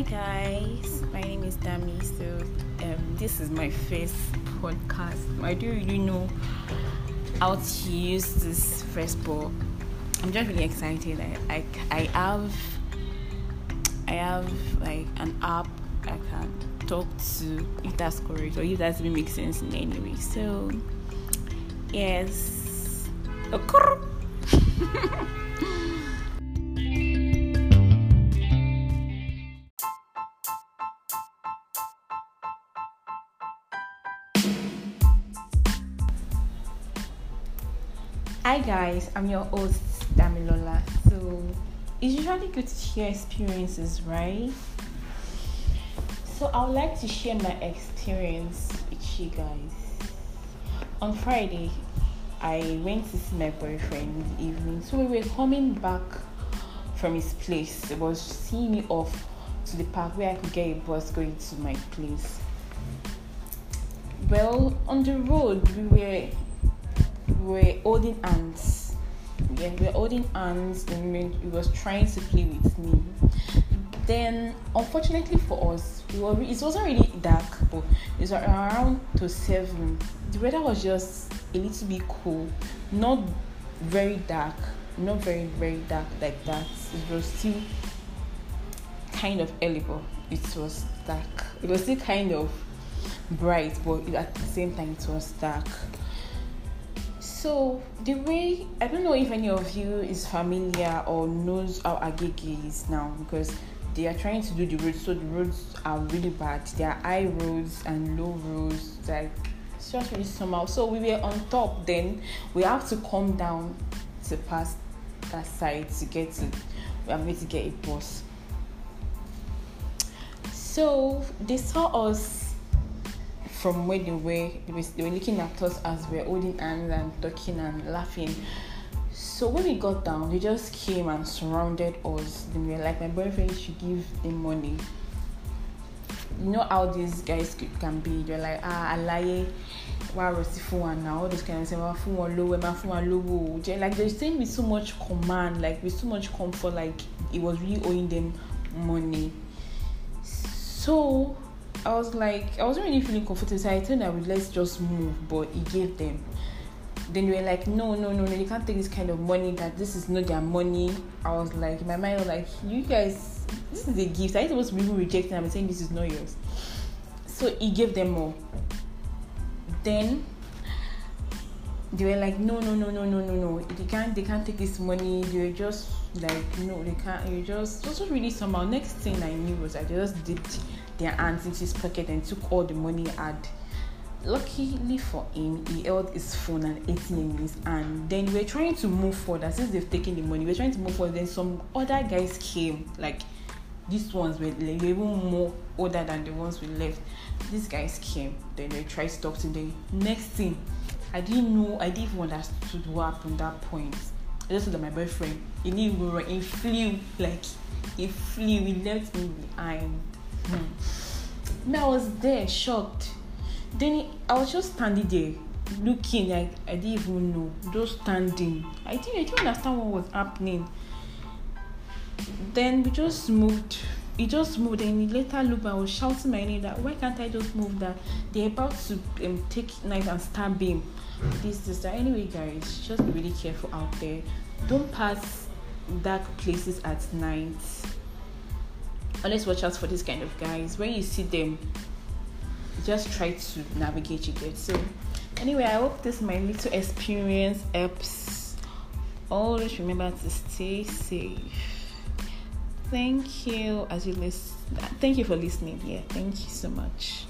Hi guys, my name is Dami. So um, this is my first podcast. I don't really know how to use this first, but I'm just really excited. I, I I have I have like an app I can talk to if that's correct or if that makes sense in any way. So yes. Hi guys, I'm your host Damilola. So it's usually good to share experiences, right? So I would like to share my experience with you guys. On Friday, I went to see my boyfriend in the evening. So we were coming back from his place. He was seeing me off to the park where I could get a bus going to my place. Well, on the road we were we were holding hands. Yeah, we were holding hands and he was trying to play with me. Then, unfortunately for us, we were, it wasn't really dark, but it was around to seven. The weather was just a little bit cool, not very dark, not very very dark like that. It was still kind of early, but it was dark. It was still kind of bright, but at the same time it was dark. So the way I don't know if any of you is familiar or knows how Agege is now because they are trying to do the roads, so the roads are really bad. There are high roads and low roads, like it's just really somehow. So we were on top, then we have to come down to pass that side to get to. We are going to get a bus. So they saw us from where they were. They were, looking at us as we were holding hands and talking and laughing. So when we got down, they just came and surrounded us. They were like, my boyfriend should give them money. You know how these guys can be. They're like, ah, alaye, wa rosi fún wa now. All those kind of wa fún wa lowo, ma lowo. They're like they're saying with so much command, like with so much comfort, like it was really owing them money. So I was like, I wasn't really feeling comfortable. So I told them, let's just move. But he gave them. Then they were like, no, no, no, no, they can't take this kind of money. That this is not their money. I was like, in my mind, I was like, you guys, this is a gift. I you supposed to be rejecting? I'm saying this is not yours. So he gave them more. Then they were like, no, no, no, no, no, no, no. They can't, they can't take this money. They were just like, no, they can't. You just, just really somehow. Next thing I knew was I just dipped their hands into his pocket and took all the money he had. Luckily for him, he held his phone and ATM in hand. Then we were trying to move forward. Since they've taken the money, we were trying to move forward. Then some other guys came, like these ones were even more older than the ones we left. These guys came. Then they tried to talk to them. Next thing, I didn't know. I didn't even understood what happened that point. I just told my boyfriend. He knew we were. He flew like he flew. He left me behind. Hmm. I was there, shocked. Then he, I was just standing there, looking like I didn't even know, just standing. I didn't, I didn't understand what was happening. Then we just moved. He just moved, and he later looked. I was shouting my name that why can't I just move? That they're about to um, take knife and stab him. This, this, that. Anyway, guys, just be really careful out there. Don't pass dark places at night always watch out for these kind of guys. When you see them, just try to navigate you get. So, anyway, I hope this my little experience helps. Always remember to stay safe. Thank you as you listen. Thank you for listening. Yeah, thank you so much.